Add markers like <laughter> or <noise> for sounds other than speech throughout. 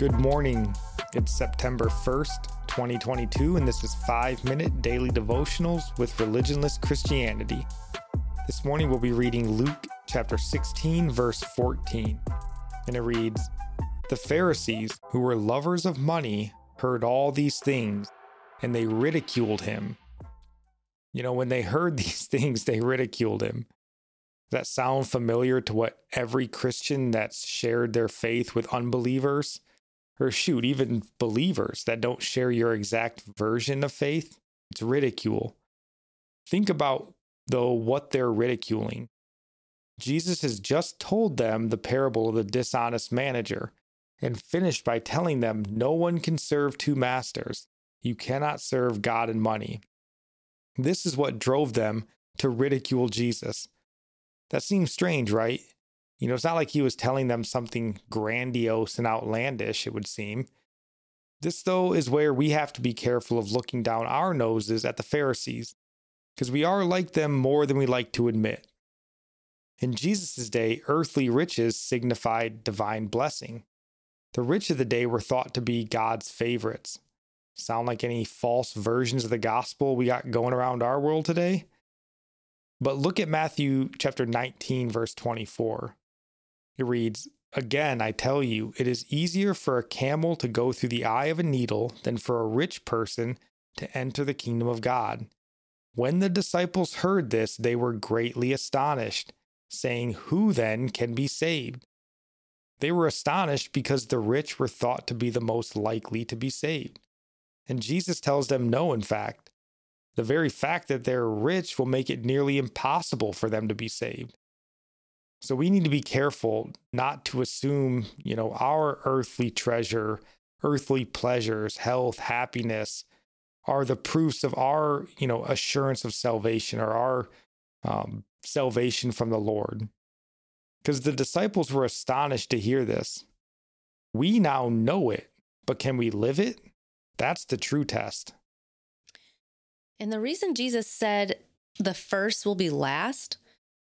Good morning. It's September 1st, 2022, and this is 5 Minute Daily Devotionals with Religionless Christianity. This morning we'll be reading Luke chapter 16, verse 14, and it reads The Pharisees, who were lovers of money, heard all these things, and they ridiculed him. You know, when they heard <laughs> these things, they ridiculed him. Does that sound familiar to what every Christian that's shared their faith with unbelievers or shoot, even believers that don't share your exact version of faith, it's ridicule. Think about, though, what they're ridiculing. Jesus has just told them the parable of the dishonest manager and finished by telling them no one can serve two masters. You cannot serve God and money. This is what drove them to ridicule Jesus. That seems strange, right? You know, it's not like he was telling them something grandiose and outlandish, it would seem. This, though, is where we have to be careful of looking down our noses at the Pharisees, because we are like them more than we like to admit. In Jesus' day, earthly riches signified divine blessing. The rich of the day were thought to be God's favorites. Sound like any false versions of the gospel we got going around our world today? But look at Matthew chapter 19, verse 24. It reads, Again, I tell you, it is easier for a camel to go through the eye of a needle than for a rich person to enter the kingdom of God. When the disciples heard this, they were greatly astonished, saying, Who then can be saved? They were astonished because the rich were thought to be the most likely to be saved. And Jesus tells them no, in fact. The very fact that they're rich will make it nearly impossible for them to be saved. So we need to be careful not to assume, you know, our earthly treasure, earthly pleasures, health, happiness are the proofs of our, you know, assurance of salvation or our um, salvation from the Lord. Because the disciples were astonished to hear this. We now know it, but can we live it? That's the true test. And the reason Jesus said the first will be last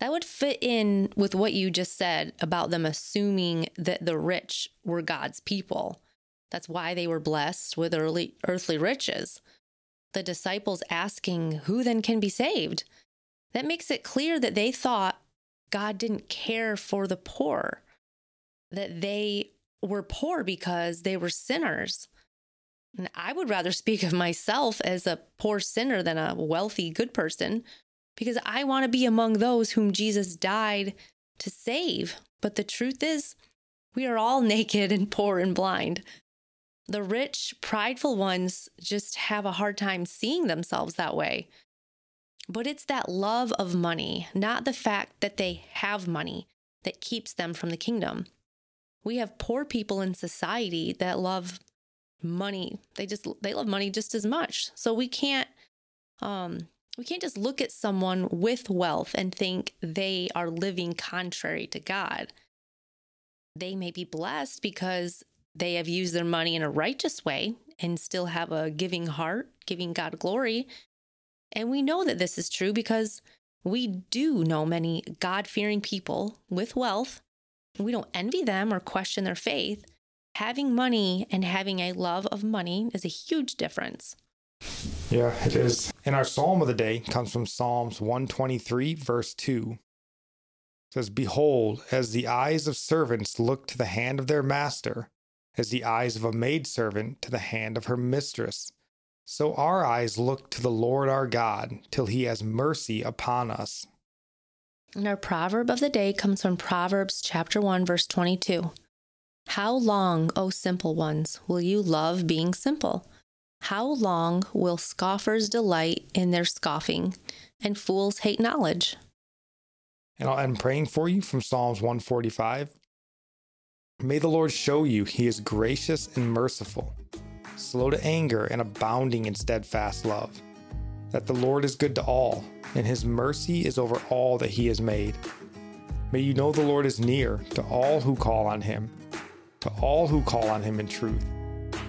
that would fit in with what you just said about them assuming that the rich were God's people. That's why they were blessed with early, earthly riches. The disciples asking, Who then can be saved? That makes it clear that they thought God didn't care for the poor, that they were poor because they were sinners. And I would rather <laughs> speak of myself as a poor sinner than a wealthy good person because I want to be among those whom Jesus died to save. But the truth is, we are all <laughs> naked and poor and blind. The rich, prideful ones just have a hard time seeing themselves that way. But it's that love of money, not the fact that they have money, that keeps them from the kingdom. We have poor people in society that love money. They just they love money just as much. So we can't um we can't just look at someone with wealth and think they are living contrary to God. They may be blessed because they have used their money in a righteous way and still have a giving heart, giving God glory. And we know that this is true because we do know many God fearing people with wealth. We don't envy them or question their faith. Having money and having a love of money is a huge difference. Yeah, it is. And our psalm of the day comes from Psalms 123, verse 2. It says, Behold, as the eyes of servants look to the hand of their master, as the eyes of a maidservant to the hand of her mistress, so our eyes look to the Lord our God till he has mercy upon us. And our proverb of the day comes from Proverbs chapter 1 verse 22. How long, O simple ones, will you love being simple? How long will scoffers delight in their scoffing and fools hate knowledge? And I'm praying for you from Psalms 145. May the Lord show you he is gracious and merciful, slow to anger and abounding in steadfast love, that the Lord is good to all, and his mercy is over all that he has made. May you know the Lord is near to all who call on him, to all who call on him in truth